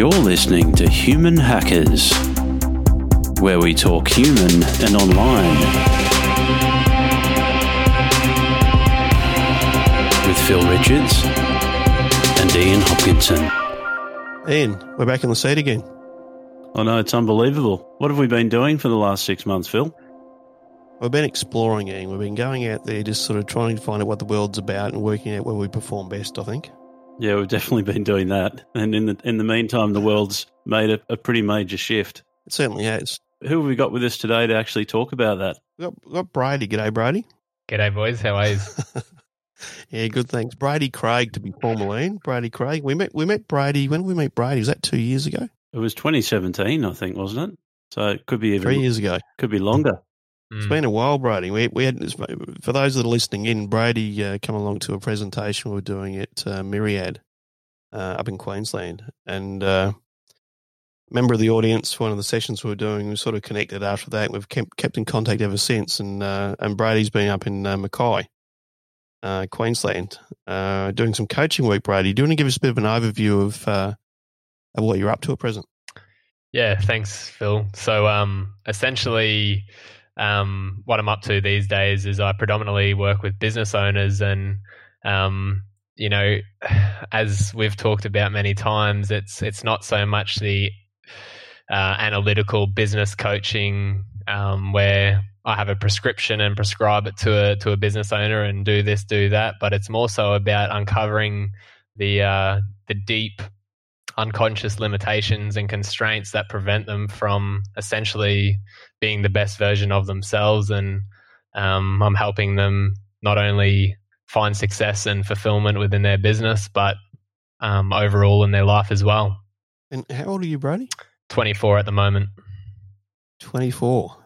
You're listening to Human Hackers, where we talk human and online. With Phil Richards and Ian Hopkinson. Ian, we're back in the seat again. I know, it's unbelievable. What have we been doing for the last six months, Phil? We've been exploring, Ian. We've been going out there just sort of trying to find out what the world's about and working out where we perform best, I think. Yeah, we've definitely been doing that. And in the in the meantime, the world's made a, a pretty major shift. It certainly has. Who have we got with us today to actually talk about that? We've got, we've got Brady. G'day, Brady. G'day, boys. How are you? yeah, good. Thanks, Brady Craig to be formal. In. Brady Craig. We met we met Brady. When did we meet Brady? Was that two years ago? It was 2017, I think, wasn't it? So it could be even three years ago. Could be longer. It's been a while, Brady. We, we had for those that are listening in, Brady uh, come along to a presentation we were doing at uh, Myriad uh, up in Queensland, and uh, member of the audience. For one of the sessions we were doing, we sort of connected after that. We've kept kept in contact ever since, and uh, and Brady's been up in uh, Mackay, uh, Queensland, uh, doing some coaching work. Brady, do you want to give us a bit of an overview of uh, of what you're up to at present? Yeah, thanks, Phil. So, um, essentially, um, what I'm up to these days is I predominantly work with business owners, and um, you know, as we've talked about many times, it's it's not so much the uh, analytical business coaching um, where I have a prescription and prescribe it to a to a business owner and do this, do that, but it's more so about uncovering the uh, the deep unconscious limitations and constraints that prevent them from essentially being the best version of themselves. And um, I'm helping them not only find success and fulfillment within their business, but um, overall in their life as well. And how old are you, Brady? 24 at the moment. 24.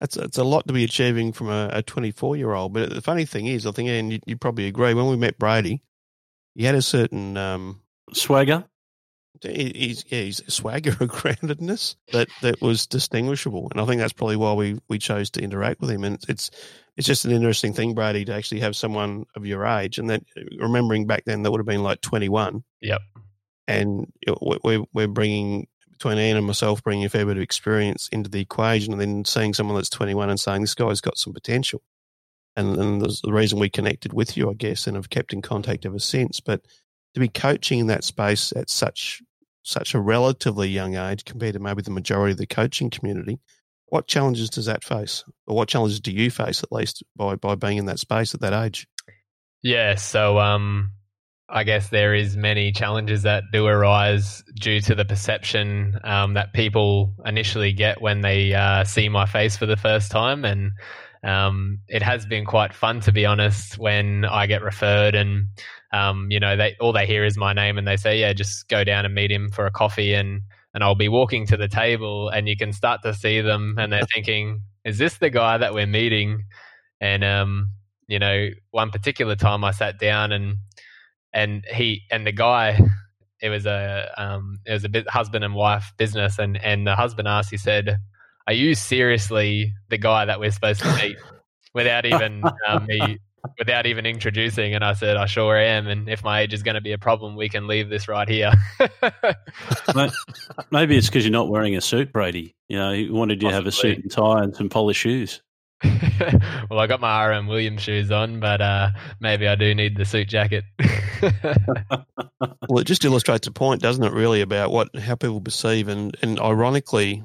That's that's a lot to be achieving from a 24 year old. But the funny thing is, I think, and you, you probably agree, when we met Brady, he had a certain um, swagger he's yeah, he's a swagger of groundedness that that was distinguishable, and I think that's probably why we we chose to interact with him. And it's it's just an interesting thing, Brady, to actually have someone of your age, and that remembering back then that would have been like twenty one. Yep. And we're we're bringing between Ian and myself bringing a fair bit of experience into the equation, and then seeing someone that's twenty one and saying this guy's got some potential. And, and the reason we connected with you, I guess, and have kept in contact ever since. But to be coaching in that space at such such a relatively young age compared to maybe the majority of the coaching community. What challenges does that face, or what challenges do you face at least by by being in that space at that age? Yeah, so um, I guess there is many challenges that do arise due to the perception um, that people initially get when they uh, see my face for the first time, and um, it has been quite fun to be honest when I get referred and um, you know they all they hear is my name and they say yeah just go down and meet him for a coffee and and I'll be walking to the table and you can start to see them and they're thinking is this the guy that we're meeting and um, you know one particular time I sat down and and he and the guy it was a um, it was a bit husband and wife business and and the husband asked he said are you seriously the guy that we're supposed to meet? Without even um, me, without even introducing, and I said, I sure am. And if my age is going to be a problem, we can leave this right here. Maybe it's because you're not wearing a suit, Brady. You know, he wanted you Possibly. to have a suit and tie and some polished shoes. well, I got my RM Williams shoes on, but uh, maybe I do need the suit jacket. well, it just illustrates a point, doesn't it? Really, about what how people perceive, and and ironically,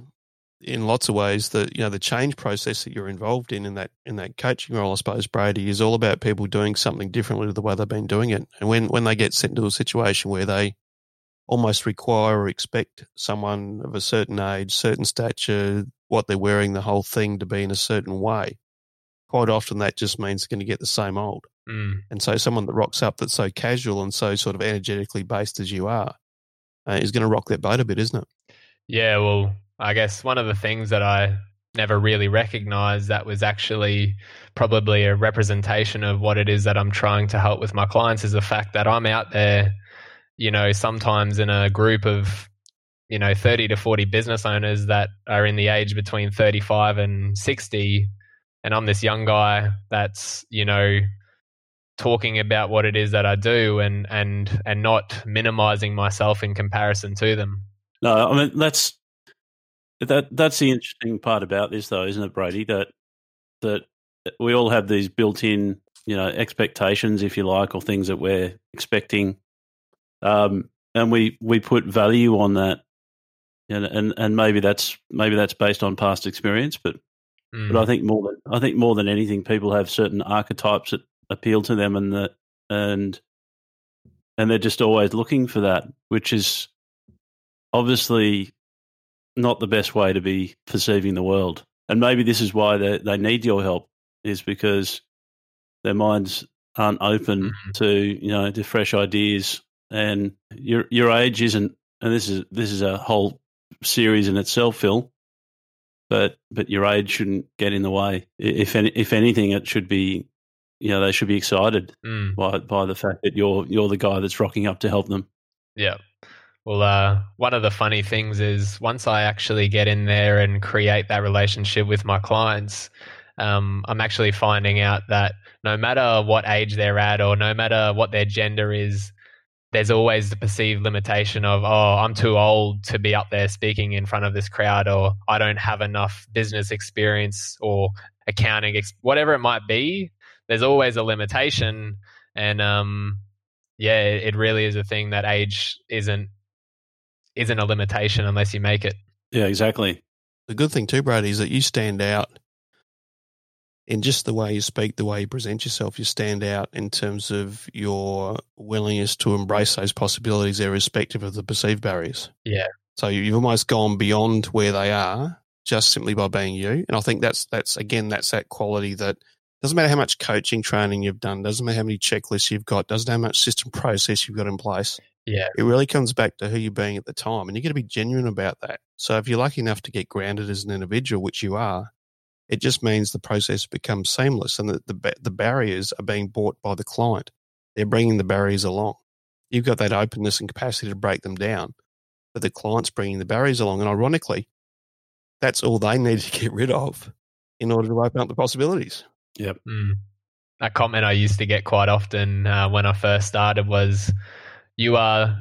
in lots of ways that you know the change process that you're involved in in that in that coaching role, I suppose, Brady, is all about people doing something differently to the way they've been doing it. And when when they get sent into a situation where they almost require or expect someone of a certain age, certain stature, what they're wearing, the whole thing to be in a certain way, quite often that just means they're going to get the same old. Mm. And so, someone that rocks up that's so casual and so sort of energetically based as you are uh, is going to rock that boat a bit, isn't it? Yeah, well, I guess one of the things that I never really recognized that was actually probably a representation of what it is that I'm trying to help with my clients is the fact that I'm out there, you know, sometimes in a group of, you know, 30 to 40 business owners that are in the age between 35 and 60. And I'm this young guy that's, you know, talking about what it is that I do and and and not minimizing myself in comparison to them No, I mean that's that that's the interesting part about this, though, isn't it, Brady? That that we all have these built-in, you know, expectations, if you like, or things that we're expecting, um, and we we put value on that, and and and maybe that's maybe that's based on past experience, but mm. but I think more than I think more than anything, people have certain archetypes that appeal to them, and that and and they're just always looking for that, which is obviously not the best way to be perceiving the world. And maybe this is why they, they need your help, is because their minds aren't open mm-hmm. to you know to fresh ideas. And your your age isn't, and this is this is a whole series in itself, Phil. But but your age shouldn't get in the way. If any, if anything, it should be you know they should be excited mm. by by the fact that you're you're the guy that's rocking up to help them. Yeah, well, uh, one of the funny things is once I actually get in there and create that relationship with my clients, um, I'm actually finding out that no matter what age they're at or no matter what their gender is, there's always the perceived limitation of, oh, I'm too old to be up there speaking in front of this crowd, or I don't have enough business experience or accounting, whatever it might be. There's always a limitation. And um, yeah, it really is a thing that age isn't isn't a limitation unless you make it. Yeah, exactly. The good thing too, Brady, is that you stand out in just the way you speak, the way you present yourself. You stand out in terms of your willingness to embrace those possibilities, irrespective of the perceived barriers. Yeah. So you've almost gone beyond where they are just simply by being you. And I think that's that's again that's that quality that doesn't matter how much coaching training you've done, doesn't matter how many checklists you've got, doesn't matter how much system process you've got in place. Yeah. It really comes back to who you're being at the time. And you got to be genuine about that. So if you're lucky enough to get grounded as an individual, which you are, it just means the process becomes seamless and that the, the barriers are being bought by the client. They're bringing the barriers along. You've got that openness and capacity to break them down, but the client's bringing the barriers along. And ironically, that's all they need to get rid of in order to open up the possibilities. Yep. Mm. A comment I used to get quite often uh, when I first started was, you are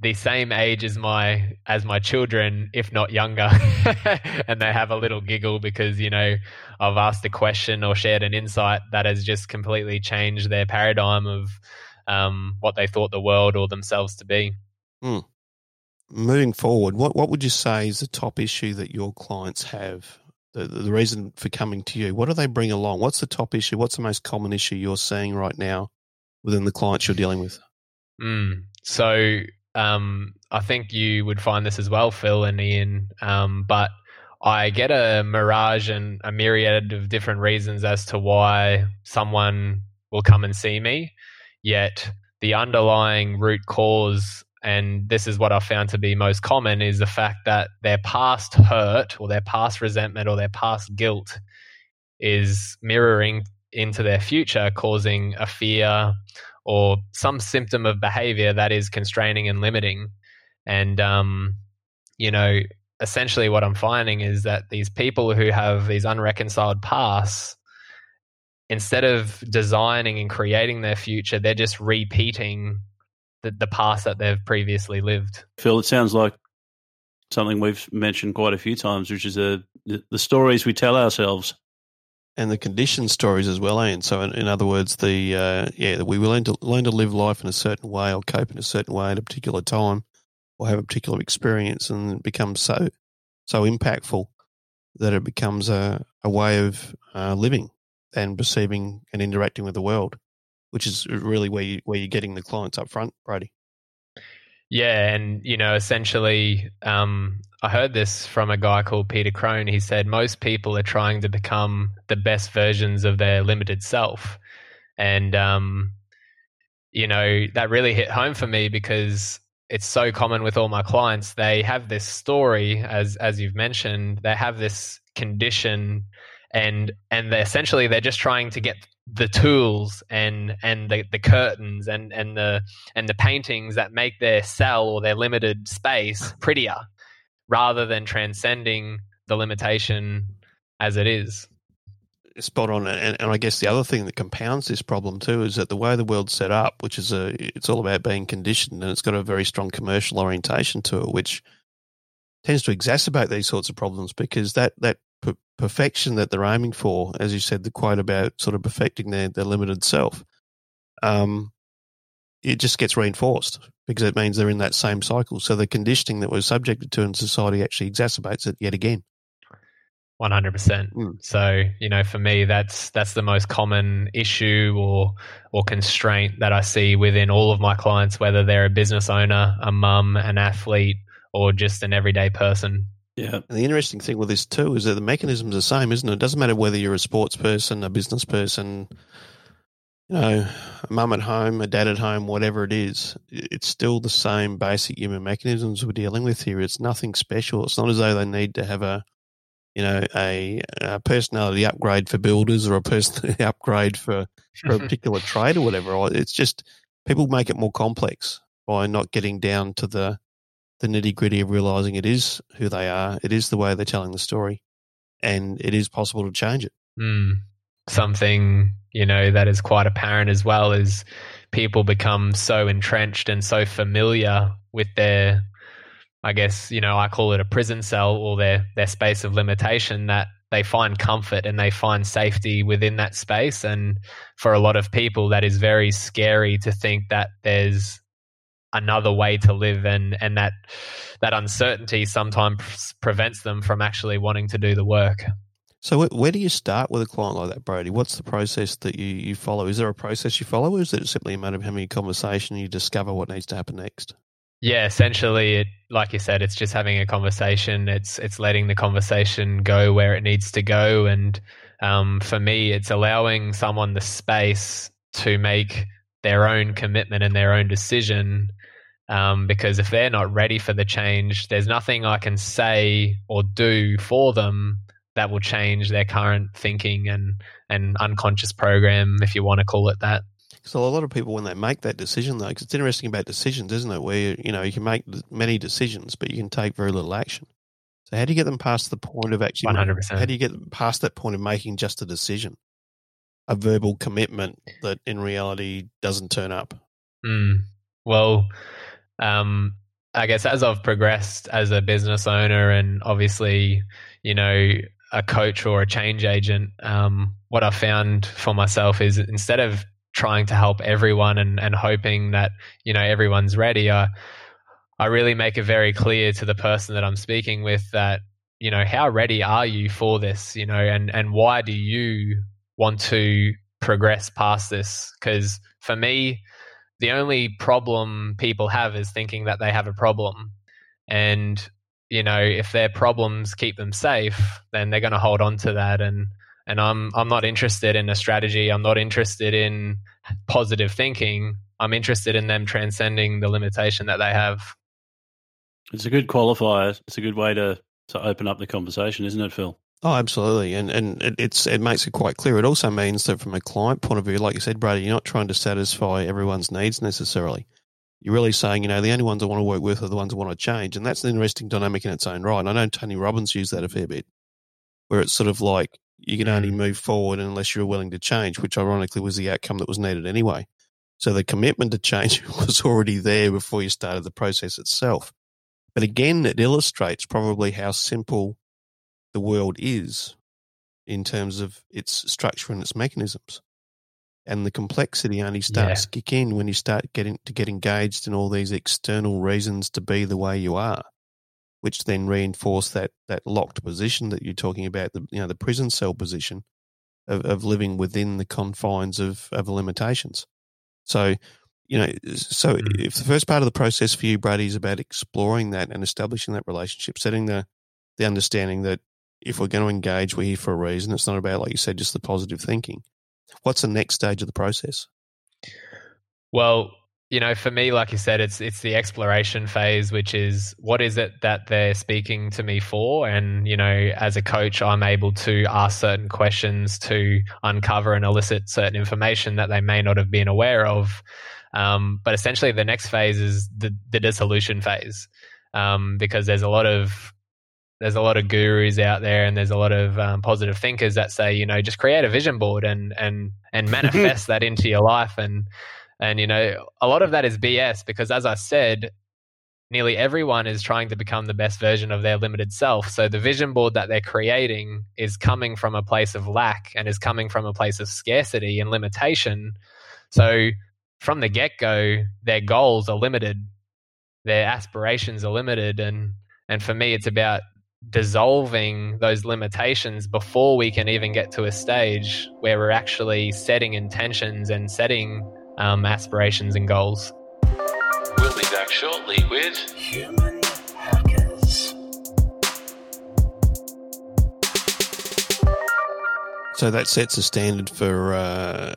the same age as my as my children, if not younger, and they have a little giggle because you know I've asked a question or shared an insight that has just completely changed their paradigm of um, what they thought the world or themselves to be. Hmm. Moving forward, what what would you say is the top issue that your clients have? The, the reason for coming to you. What do they bring along? What's the top issue? What's the most common issue you're seeing right now within the clients you're dealing with? Mm. So um, I think you would find this as well, Phil and Ian. Um, but I get a mirage and a myriad of different reasons as to why someone will come and see me. Yet the underlying root cause, and this is what I found to be most common, is the fact that their past hurt or their past resentment or their past guilt is mirroring into their future, causing a fear or some symptom of behavior that is constraining and limiting. And, um, you know, essentially what I'm finding is that these people who have these unreconciled pasts, instead of designing and creating their future, they're just repeating the, the past that they've previously lived. Phil, it sounds like something we've mentioned quite a few times, which is the, the stories we tell ourselves and the condition stories as well, Ian. So, in, in other words, the uh, yeah, we learn to learn to live life in a certain way or cope in a certain way at a particular time, or have a particular experience, and it becomes so so impactful that it becomes a, a way of uh, living and perceiving and interacting with the world, which is really where you where you're getting the clients up front, Brady. Yeah, and you know, essentially, um, I heard this from a guy called Peter Crone. He said most people are trying to become the best versions of their limited self, and um, you know that really hit home for me because it's so common with all my clients. They have this story, as as you've mentioned, they have this condition, and and they essentially they're just trying to get the tools and and the, the curtains and and the and the paintings that make their cell or their limited space prettier rather than transcending the limitation as it is. Spot on and, and i guess the other thing that compounds this problem too is that the way the world's set up which is a it's all about being conditioned and it's got a very strong commercial orientation to it which tends to exacerbate these sorts of problems because that that per- perfection that they're aiming for, as you said, the quote about sort of perfecting their their limited self, um, it just gets reinforced because it means they're in that same cycle. So the conditioning that we're subjected to in society actually exacerbates it yet again. One hundred percent. Mm. So you know, for me, that's that's the most common issue or or constraint that I see within all of my clients, whether they're a business owner, a mum, an athlete, or just an everyday person. Yeah. And the interesting thing with this too is that the mechanism's are the same, isn't it? It doesn't matter whether you're a sports person, a business person, you know, a mum at home, a dad at home, whatever it is. It's still the same basic human mechanisms we're dealing with here. It's nothing special. It's not as though they need to have a you know, a, a, personality upgrade for builders or a personality upgrade for, for a particular trade or whatever. It's just people make it more complex by not getting down to the the nitty gritty of realizing it is who they are, it is the way they're telling the story, and it is possible to change it. Mm. Something you know that is quite apparent as well is people become so entrenched and so familiar with their I guess, you know, I call it a prison cell or their their space of limitation that they find comfort and they find safety within that space. And for a lot of people, that is very scary to think that there's another way to live and and that that uncertainty sometimes prevents them from actually wanting to do the work. So where do you start with a client like that, Brody? What's the process that you, you follow? Is there a process you follow, or is it simply a matter of having a conversation and you discover what needs to happen next? Yeah, essentially, it like you said, it's just having a conversation. It's it's letting the conversation go where it needs to go, and um, for me, it's allowing someone the space to make their own commitment and their own decision. Um, because if they're not ready for the change, there's nothing I can say or do for them that will change their current thinking and and unconscious program, if you want to call it that. So a lot of people, when they make that decision, though, because it's interesting about decisions, isn't it? Where you know you can make many decisions, but you can take very little action. So how do you get them past the point of actually? One hundred percent. How do you get them past that point of making just a decision, a verbal commitment that in reality doesn't turn up? Mm. Well, um, I guess as I've progressed as a business owner, and obviously, you know, a coach or a change agent, um, what I found for myself is instead of trying to help everyone and, and hoping that you know everyone's ready I, I really make it very clear to the person that i'm speaking with that you know how ready are you for this you know and and why do you want to progress past this? Because for me the only problem people have is thinking that they have a problem and you know if their problems keep them safe then they're going to hold on to that and and I'm I'm not interested in a strategy. I'm not interested in positive thinking. I'm interested in them transcending the limitation that they have. It's a good qualifier. It's a good way to to open up the conversation, isn't it, Phil? Oh, absolutely, and and it, it's it makes it quite clear. It also means that from a client point of view, like you said, Brady, you're not trying to satisfy everyone's needs necessarily. You're really saying, you know, the only ones I want to work with are the ones I want to change, and that's an interesting dynamic in its own right. And I know Tony Robbins used that a fair bit, where it's sort of like you can only mm. move forward unless you're willing to change, which ironically was the outcome that was needed anyway. So the commitment to change was already there before you started the process itself. But again, it illustrates probably how simple the world is in terms of its structure and its mechanisms. And the complexity only starts yeah. to kick in when you start getting to get engaged in all these external reasons to be the way you are which then reinforce that that locked position that you're talking about, the you know the prison cell position of, of living within the confines of of limitations. So, you know, so mm. if the first part of the process for you, Brady, is about exploring that and establishing that relationship, setting the the understanding that if we're going to engage, we're here for a reason. It's not about, like you said, just the positive thinking. What's the next stage of the process? Well, you know, for me, like you said, it's it's the exploration phase, which is what is it that they're speaking to me for, and you know, as a coach, I'm able to ask certain questions to uncover and elicit certain information that they may not have been aware of. Um, but essentially, the next phase is the the dissolution phase, um, because there's a lot of there's a lot of gurus out there, and there's a lot of um, positive thinkers that say, you know, just create a vision board and and and manifest that into your life and and, you know, a lot of that is BS because, as I said, nearly everyone is trying to become the best version of their limited self. So the vision board that they're creating is coming from a place of lack and is coming from a place of scarcity and limitation. So from the get go, their goals are limited, their aspirations are limited, and and for me, it's about dissolving those limitations before we can even get to a stage where we're actually setting intentions and setting um, aspirations and goals. We'll be back shortly with Human Hackers. So that sets a standard for uh,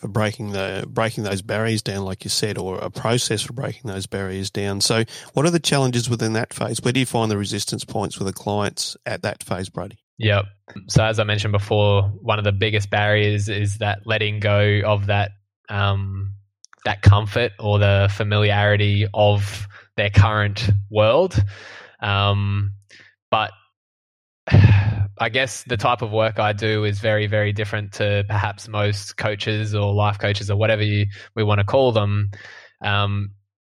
for breaking the breaking those barriers down, like you said, or a process for breaking those barriers down. So, what are the challenges within that phase? Where do you find the resistance points with the clients at that phase, Brady? Yep. So, as I mentioned before, one of the biggest barriers is that letting go of that um, that comfort or the familiarity of their current world. Um, but I guess the type of work I do is very, very different to perhaps most coaches or life coaches or whatever you, we want to call them. Um,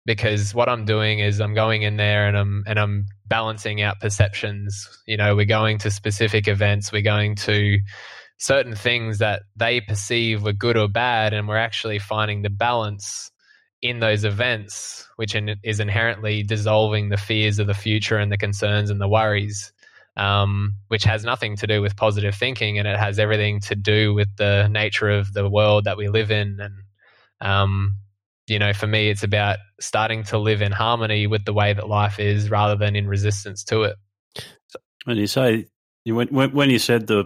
because what I'm doing is I'm going in there and I'm and I'm balancing out perceptions. You know, we're going to specific events, we're going to certain things that they perceive were good or bad, and we're actually finding the balance in those events, which is inherently dissolving the fears of the future and the concerns and the worries um, which has nothing to do with positive thinking and it has everything to do with the nature of the world that we live in. And, um, you know, for me, it's about starting to live in harmony with the way that life is rather than in resistance to it. When you say, when, when you said the,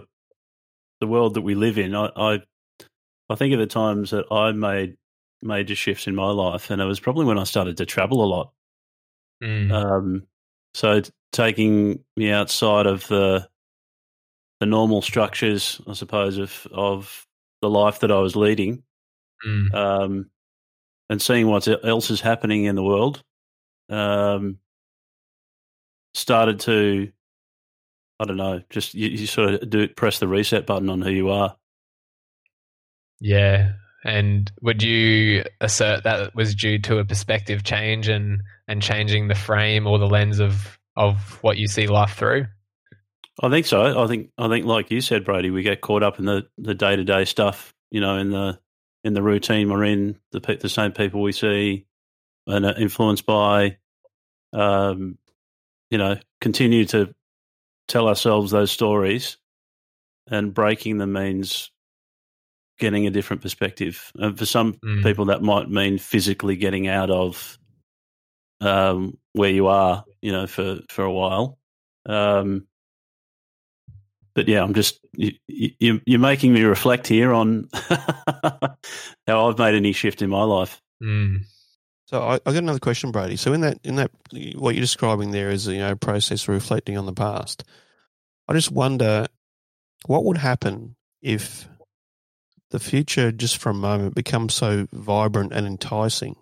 the world that we live in, I, I, I think of the times that I made major shifts in my life, and it was probably when I started to travel a lot. Mm. Um, so taking me outside of the the normal structures, I suppose, of of the life that I was leading, mm. um, and seeing what else is happening in the world, um, started to, I don't know, just you, you sort of do press the reset button on who you are. Yeah, and would you assert that was due to a perspective change and and changing the frame or the lens of of what you see life through? I think so. I think I think like you said, Brady, we get caught up in the the day to day stuff. You know, in the in the routine we're in, the the same people we see and are influenced by. Um, you know, continue to tell ourselves those stories, and breaking them means getting a different perspective. And for some mm. people, that might mean physically getting out of um, where you are, you know, for for a while. Um, but yeah, I'm just you, you, you're making me reflect here on how I've made any shift in my life. Mm. So I, I got another question, Brady. So in that in that what you're describing there is you know process of reflecting on the past. I just wonder what would happen if the future, just for a moment, becomes so vibrant and enticing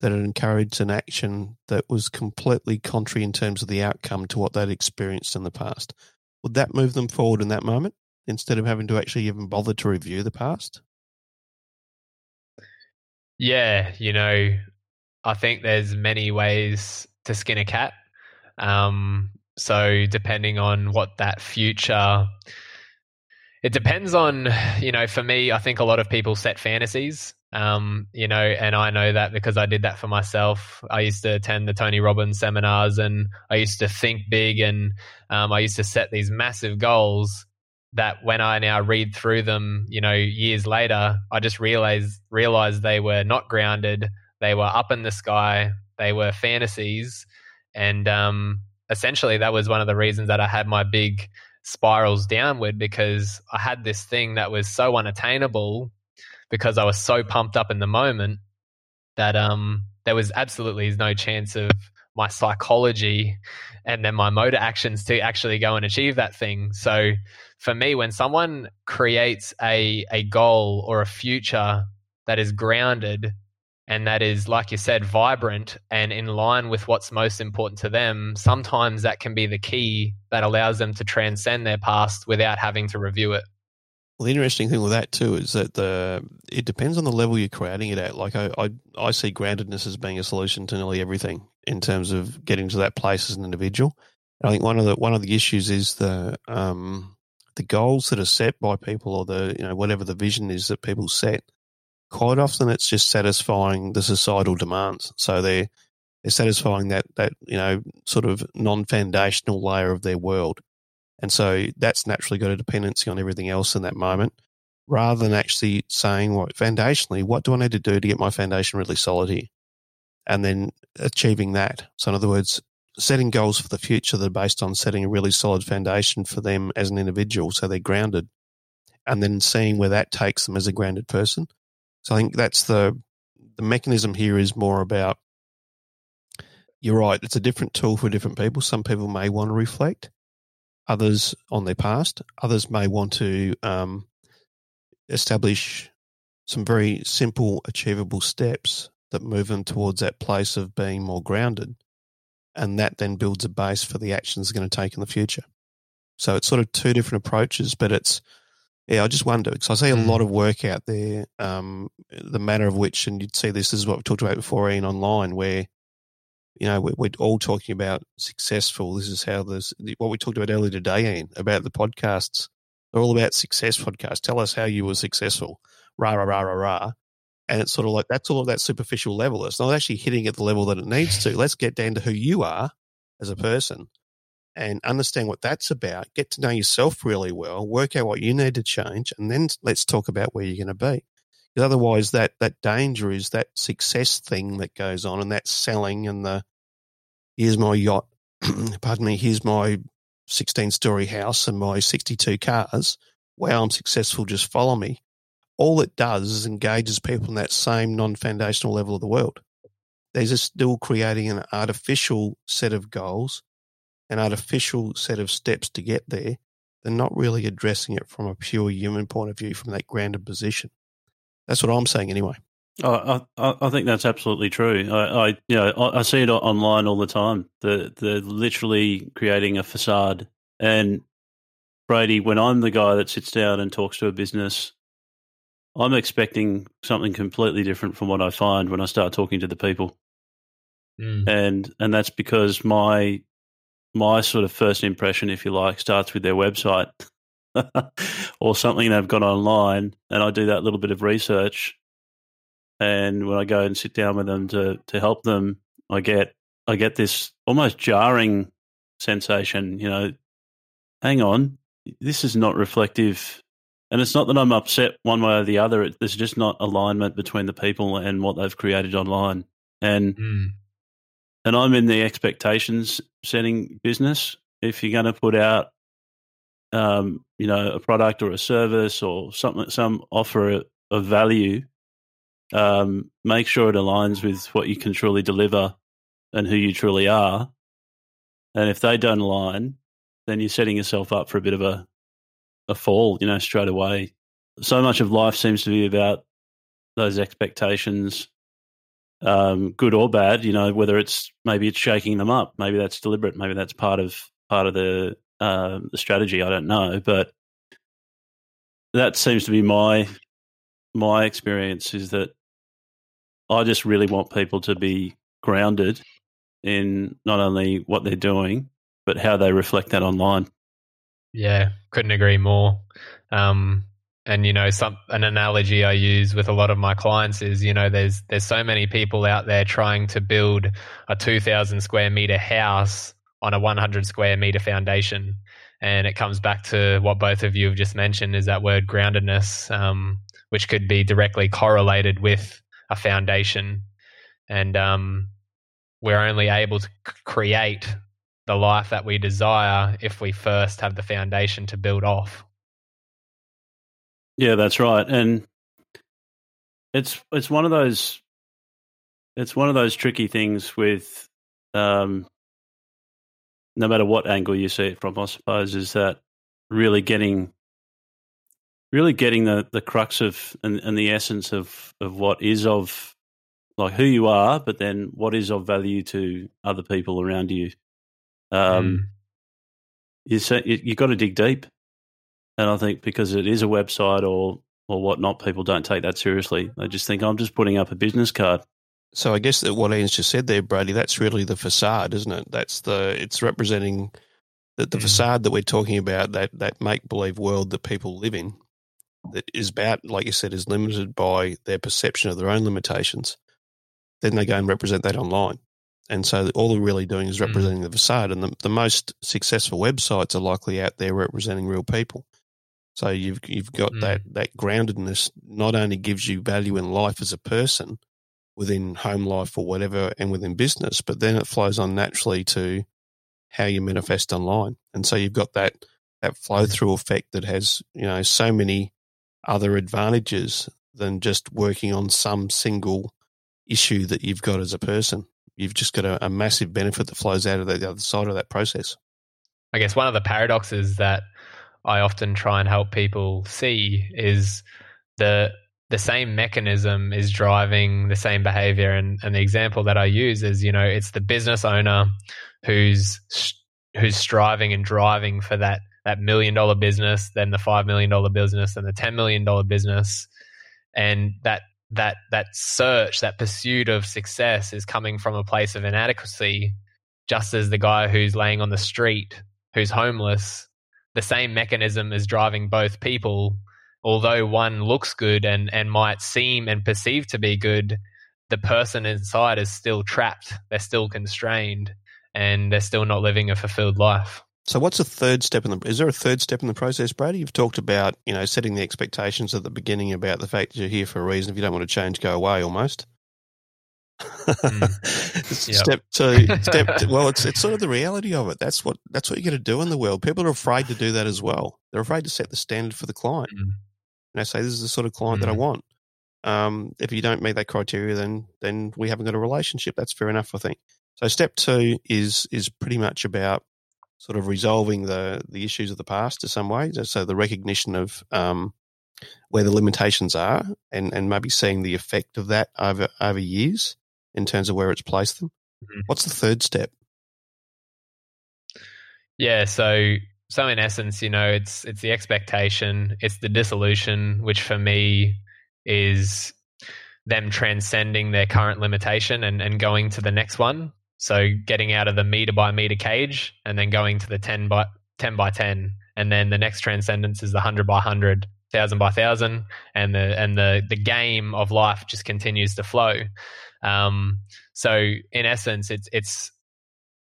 that it encouraged an action that was completely contrary in terms of the outcome to what they'd experienced in the past. Would that move them forward in that moment instead of having to actually even bother to review the past? Yeah, you know, I think there's many ways to skin a cat. Um, so depending on what that future it depends on, you know, for me, I think a lot of people set fantasies um, you know, and I know that because I did that for myself. I used to attend the Tony Robbins seminars and I used to think big and um, I used to set these massive goals that when I now read through them, you know, years later, I just realized realized they were not grounded. They were up in the sky. They were fantasies, and um, essentially that was one of the reasons that I had my big spirals downward because I had this thing that was so unattainable because I was so pumped up in the moment that um, there was absolutely no chance of my psychology and then my motor actions to actually go and achieve that thing. So for me, when someone creates a, a goal or a future that is grounded and that is, like you said, vibrant and in line with what's most important to them, sometimes that can be the key that allows them to transcend their past without having to review it. Well, the interesting thing with that too is that the it depends on the level you're creating it at. Like I, I, I see groundedness as being a solution to nearly everything in terms of getting to that place as an individual. I think one of the one of the issues is the um, the goals that are set by people or the you know whatever the vision is that people set. Quite often, it's just satisfying the societal demands. So they're they're satisfying that that you know sort of non foundational layer of their world and so that's naturally got a dependency on everything else in that moment rather than actually saying, well, foundationally, what do I need to do to get my foundation really solid here? And then achieving that. So, in other words, setting goals for the future that are based on setting a really solid foundation for them as an individual so they're grounded and then seeing where that takes them as a grounded person. So, I think that's the, the mechanism here is more about you're right, it's a different tool for different people. Some people may want to reflect others on their past. Others may want to um, establish some very simple, achievable steps that move them towards that place of being more grounded. And that then builds a base for the actions they're going to take in the future. So it's sort of two different approaches, but it's, yeah, I just wonder because I see a mm. lot of work out there, um, the manner of which, and you'd see this is what we've talked about before, Ian, online, where you know, we're, we're, all talking about successful. This is how this, what we talked about earlier today, Ian, about the podcasts. They're all about success podcasts. Tell us how you were successful. Rah, rah, rah, rah, rah. And it's sort of like, that's all of that superficial level. It's not actually hitting at the level that it needs to. Let's get down to who you are as a person and understand what that's about. Get to know yourself really well, work out what you need to change, and then let's talk about where you're going to be. Because otherwise, that that danger is that success thing that goes on, and that selling and the here's my yacht, pardon me, here's my 16 story house and my 62 cars. Wow, I'm successful. Just follow me. All it does is engages people in that same non foundational level of the world. They're just still creating an artificial set of goals, an artificial set of steps to get there. They're not really addressing it from a pure human point of view, from that grounded position. That's what I'm saying anyway. Oh, I, I think that's absolutely true. I, I you know, I, I see it online all the time. They're, they're literally creating a facade. And Brady, when I'm the guy that sits down and talks to a business, I'm expecting something completely different from what I find when I start talking to the people. Mm. And and that's because my my sort of first impression, if you like, starts with their website. or something they've got online, and I do that little bit of research. And when I go and sit down with them to to help them, I get I get this almost jarring sensation. You know, hang on, this is not reflective. And it's not that I'm upset one way or the other. there's just not alignment between the people and what they've created online. And mm. and I'm in the expectations setting business. If you're going to put out um, you know, a product or a service or something, some offer of value, um, make sure it aligns with what you can truly deliver and who you truly are. And if they don't align, then you're setting yourself up for a bit of a, a fall, you know, straight away. So much of life seems to be about those expectations, um, good or bad, you know, whether it's maybe it's shaking them up, maybe that's deliberate, maybe that's part of part of the uh, strategy. I don't know, but that seems to be my my experience is that I just really want people to be grounded in not only what they're doing but how they reflect that online. Yeah, couldn't agree more. Um, and you know, some an analogy I use with a lot of my clients is, you know, there's there's so many people out there trying to build a 2,000 square meter house on a 100 square meter foundation. And it comes back to what both of you have just mentioned is that word groundedness, um, which could be directly correlated with a foundation. And um, we're only able to create the life that we desire if we first have the foundation to build off. Yeah, that's right. And it's it's one of those it's one of those tricky things with um, no matter what angle you see it from, I suppose, is that really getting really getting the, the crux of and, and the essence of, of what is of like who you are, but then what is of value to other people around you. Um, mm. you you got to dig deep, And I think because it is a website or or whatnot, people don't take that seriously. They just think I'm just putting up a business card. So I guess that what Ian's just said there, Brady, that's really the facade, isn't it? That's the it's representing the, the Mm. facade that we're talking about, that that make believe world that people live in, that is about, like you said, is limited by their perception of their own limitations. Then they go and represent that online. And so all they're really doing is Mm. representing the facade. And the, the most successful websites are likely out there representing real people. So you've you've got Mm. that that groundedness not only gives you value in life as a person within home life or whatever and within business, but then it flows on naturally to how you manifest online. And so you've got that that flow through effect that has, you know, so many other advantages than just working on some single issue that you've got as a person. You've just got a, a massive benefit that flows out of the other side of that process. I guess one of the paradoxes that I often try and help people see is the the same mechanism is driving the same behavior. And, and the example that I use is you know it's the business owner who's who's striving and driving for that that million dollar business then the 5 million dollar business and the 10 million dollar business. And that that that search that pursuit of success is coming from a place of inadequacy just as the guy who's laying on the street who's homeless the same mechanism is driving both people although one looks good and and might seem and perceive to be good the person inside is still trapped they're still constrained and they're still not living a fulfilled life So what's the third step in the is there a third step in the process, Brady? You've talked about, you know, setting the expectations at the beginning about the fact that you're here for a reason. If you don't want to change, go away almost. Yep. Step two step two, well it's it's sort of the reality of it. That's what that's what you gotta do in the world. People are afraid to do that as well. They're afraid to set the standard for the client. Mm. And they say this is the sort of client that I Mm. want. Um, if you don't meet that criteria then then we haven't got a relationship. That's fair enough, I think. So step two is is pretty much about sort of resolving the the issues of the past to some way. So the recognition of um, where the limitations are, and and maybe seeing the effect of that over over years in terms of where it's placed them. Mhm. What's the third step? Yeah, so so in essence, you know, it's it's the expectation, it's the dissolution, which for me is them transcending their current limitation and, and going to the next one. So getting out of the meter by meter cage and then going to the ten by ten by ten. And then the next transcendence is the hundred by hundred, thousand by thousand, and the and the the game of life just continues to flow. Um, so in essence, it's it's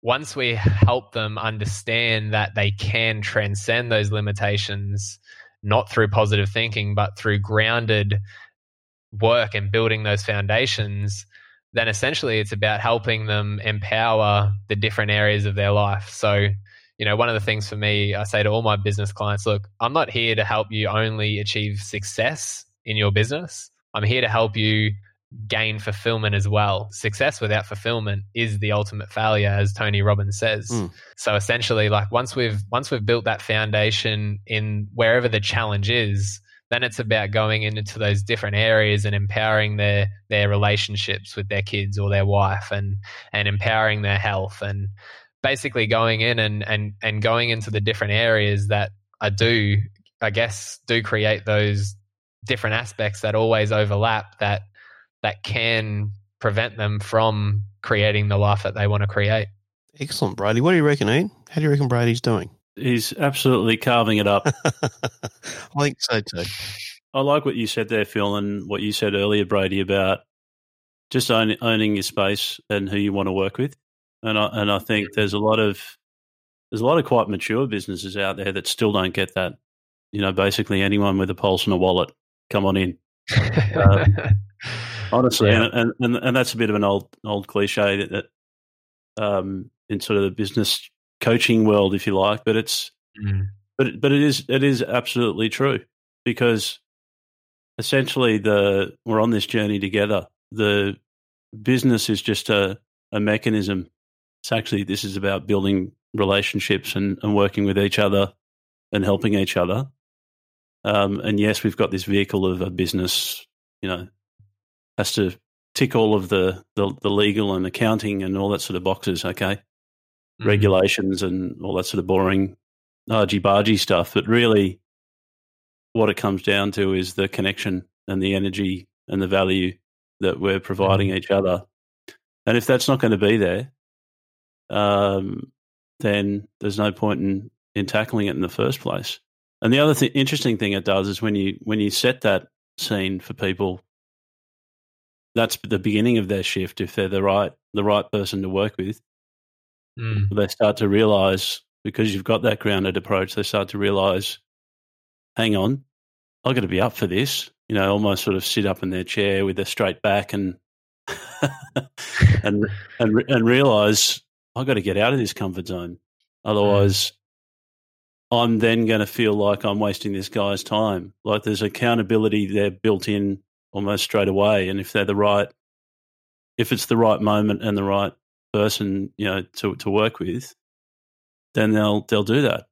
once we help them understand that they can transcend those limitations, not through positive thinking, but through grounded work and building those foundations, then essentially it's about helping them empower the different areas of their life. So, you know, one of the things for me, I say to all my business clients, look, I'm not here to help you only achieve success in your business. I'm here to help you gain fulfillment as well. Success without fulfillment is the ultimate failure, as Tony Robbins says. Mm. So essentially, like once we've once we've built that foundation in wherever the challenge is, then it's about going into those different areas and empowering their their relationships with their kids or their wife and and empowering their health and basically going in and and and going into the different areas that I do I guess do create those different aspects that always overlap that that can prevent them from creating the life that they want to create. Excellent, Brady. What do you reckon, Ian? How do you reckon Brady's doing? He's absolutely carving it up. I think so too. I like what you said there, Phil, and what you said earlier, Brady, about just own, owning your space and who you want to work with. And I, and I think there's a lot of there's a lot of quite mature businesses out there that still don't get that. You know, basically anyone with a pulse and a wallet, come on in. Um, honestly, and, and and and that's a bit of an old old cliche that, that um, in sort of the business coaching world, if you like, but it's Mm. but but it is it is absolutely true because essentially the we're on this journey together. The business is just a a mechanism. It's actually this is about building relationships and, and working with each other and helping each other. Um, and yes, we've got this vehicle of a business, you know, has to tick all of the, the, the legal and accounting and all that sort of boxes, okay? Mm. regulations and all that sort of boring argy bargy stuff. But really, what it comes down to is the connection and the energy and the value that we're providing Mm. each other. And if that's not going to be there, um, then there's no point in, in tackling it in the first place. And the other th- interesting thing it does is when you when you set that scene for people, that's the beginning of their shift. If they're the right the right person to work with, Mm. they start to realize because you've got that grounded approach, they start to realize, hang on, I've got to be up for this. You know, almost sort of sit up in their chair with their straight back and and and and realize I've got to get out of this comfort zone. Otherwise, I'm then going to feel like I'm wasting this guy's time. Like there's accountability there built in almost straight away, and if they're the right, if it's the right moment and the right person, you know, to to work with, then they'll they'll do that,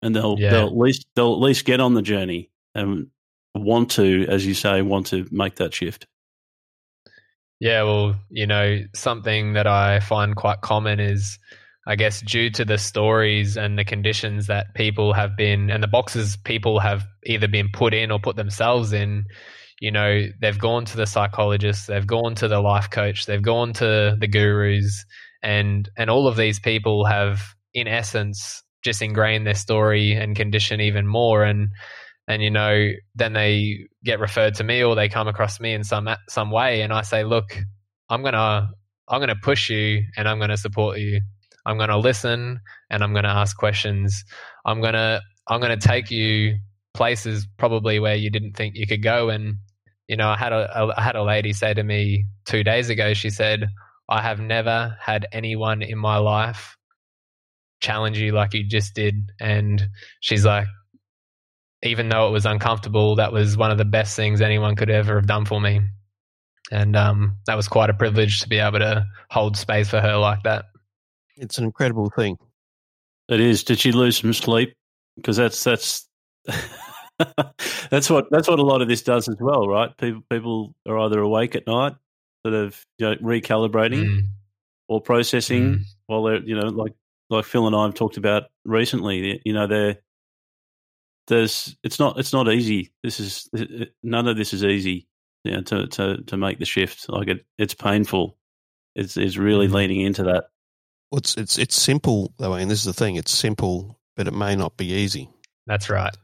and they'll Yeah. they'll at least they'll at least get on the journey and want to, as you say, want to make that shift. Yeah, well, you know, something that I find quite common is, I guess, due to the stories and the conditions that people have been, and the boxes people have either been put in or put themselves in. You know, they've gone to the psychologist, they've gone to the life coach, they've gone to the gurus, and and all of these people have, in essence, just ingrained their story and condition even more. And and you know then they get referred to me or they come across me in some some way and I say look I'm to I'm to push you and I'm to support you. I'm to listen and I'm to ask questions. I'm to I'm to take you places probably where you didn't think you could go. And you know I had a I had a lady say to me 2 days ago she said I have never had anyone in my life challenge you like you just did and she's like even though it was uncomfortable, that was one of the best things anyone could ever have done for me. And um, that was quite a privilege to be able to hold space for her like that. It's an incredible thing. It is. Did she lose some sleep? Because that's that's that's what that's what a lot of this does as well, right? People people are either awake at night, sort of you know, recalibrating Mm, or processing mm, while they're you know like like Phil and I have talked about recently. You know, they're there's it's not it's not easy. This is none of this is easy. You know, to to to make the shift like it it's painful. It's it's really Mhm. leaning into that. Well, it's it's it's simple though, and this is the thing. It's simple, but it may not be easy. that's right.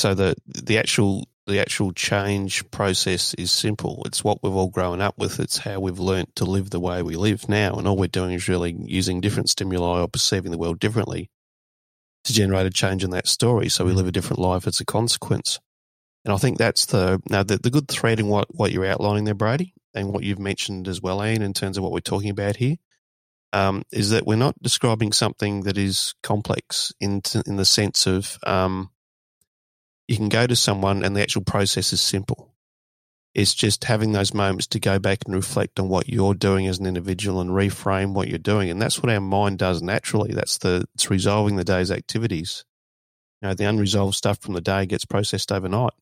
So the the actual the actual change process is simple. It's what we've all grown up with. It's how we've learnt to live the way we live now, and all we're doing is really using different stimuli or perceiving the world differently to generate a change in that story. So we live a different life as a consequence. And I think that's the now the, the good thread in what what you're outlining there, Brady, and what you've mentioned as well, Ian, in terms of what we're talking about here. Um, is that we're not describing something that is complex in in the sense of um, you can go to someone and the actual process is simple. It's just having those moments to go back and reflect on what you're doing as an individual and reframe what you're doing. And that's what our mind does naturally. That's the, it's resolving the day's activities. You know, the unresolved stuff from the day gets processed overnight.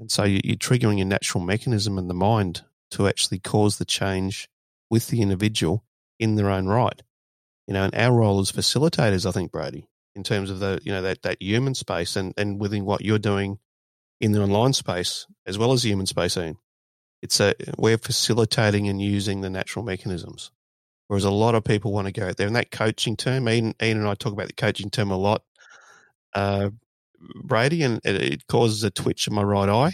And so you- you're triggering a natural mechanism in the mind to actually cause the change with the individual in their own right. You know, and our role as facilitators, I think, Brady, in terms of the you know that that human space and and within what you're doing in the online space as well as the human space Ian, it's a we're facilitating and using the natural mechanisms whereas a lot of people want to go out there and that coaching term Ian, Ian and I talk about the coaching term a lot uh, Brady and it, it causes a twitch in my right eye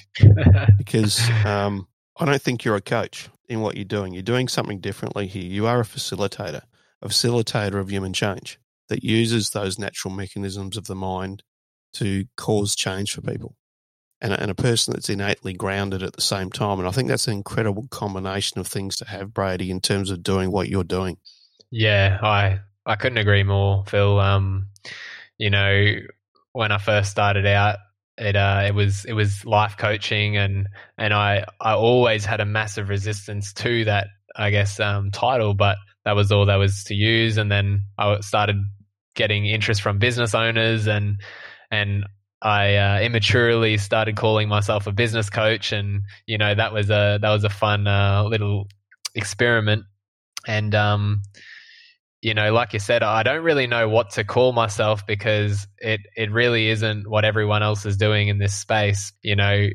because um, I don't think you're a coach in what you're doing. You're doing something differently here. You are a facilitator, a facilitator of human change that uses those natural mechanisms of the mind to cause change for people. And a, and a person that's innately grounded at the same time. And I think that's an incredible combination of things to have, Brady, in terms of doing what you're doing. Yeah, I I couldn't agree more, Phil. Um, you know, when I first started out, it uh, it was it was life coaching, and and I I always had a massive resistance to that, I guess, um, title, but that was all that was to use, and then I started getting interest from business owners, and and I uh, immaturely started calling myself a business coach, and you know that was a that was a fun uh, little experiment, and um, you know, like you said, I don't really know what to call myself because it it really isn't what everyone else is doing in this space. You know,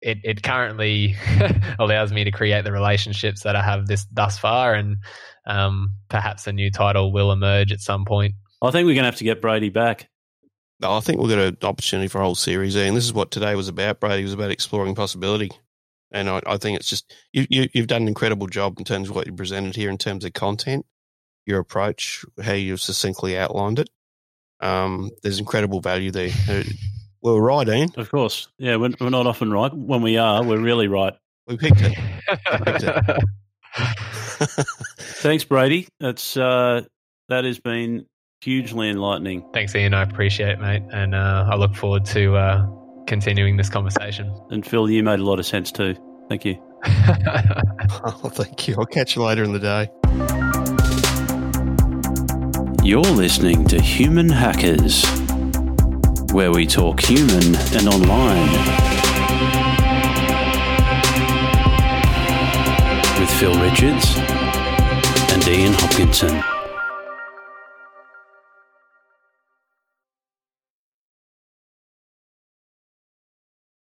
it it currently allows me to create the relationships that I have this thus far, and um, perhaps a new title will emerge at some point. I think we're going to have to get Brady back. I think we've got an opportunity for a whole series, and this is what today was about. Brady it was about exploring possibility, and I, I think it's just you, you, you've done an incredible job in terms of what you presented here in terms of content your approach, how you've succinctly outlined it. Um, there's incredible value there. Uh, we were right, Ian. Of course. Yeah, we're, we're not often right. When we are, we're really right. We picked it. We picked it. Thanks, Brady. That's uh, that has been hugely enlightening. Thanks, Ian. I appreciate it, mate, and uh, I look forward to uh, continuing this conversation. And Phil, you made a lot of sense too. Thank you. oh, thank you. I'll catch you later in the day. You're listening to Human Hackers, where we talk human and online. With Phil Richards and Ian Hopkinson.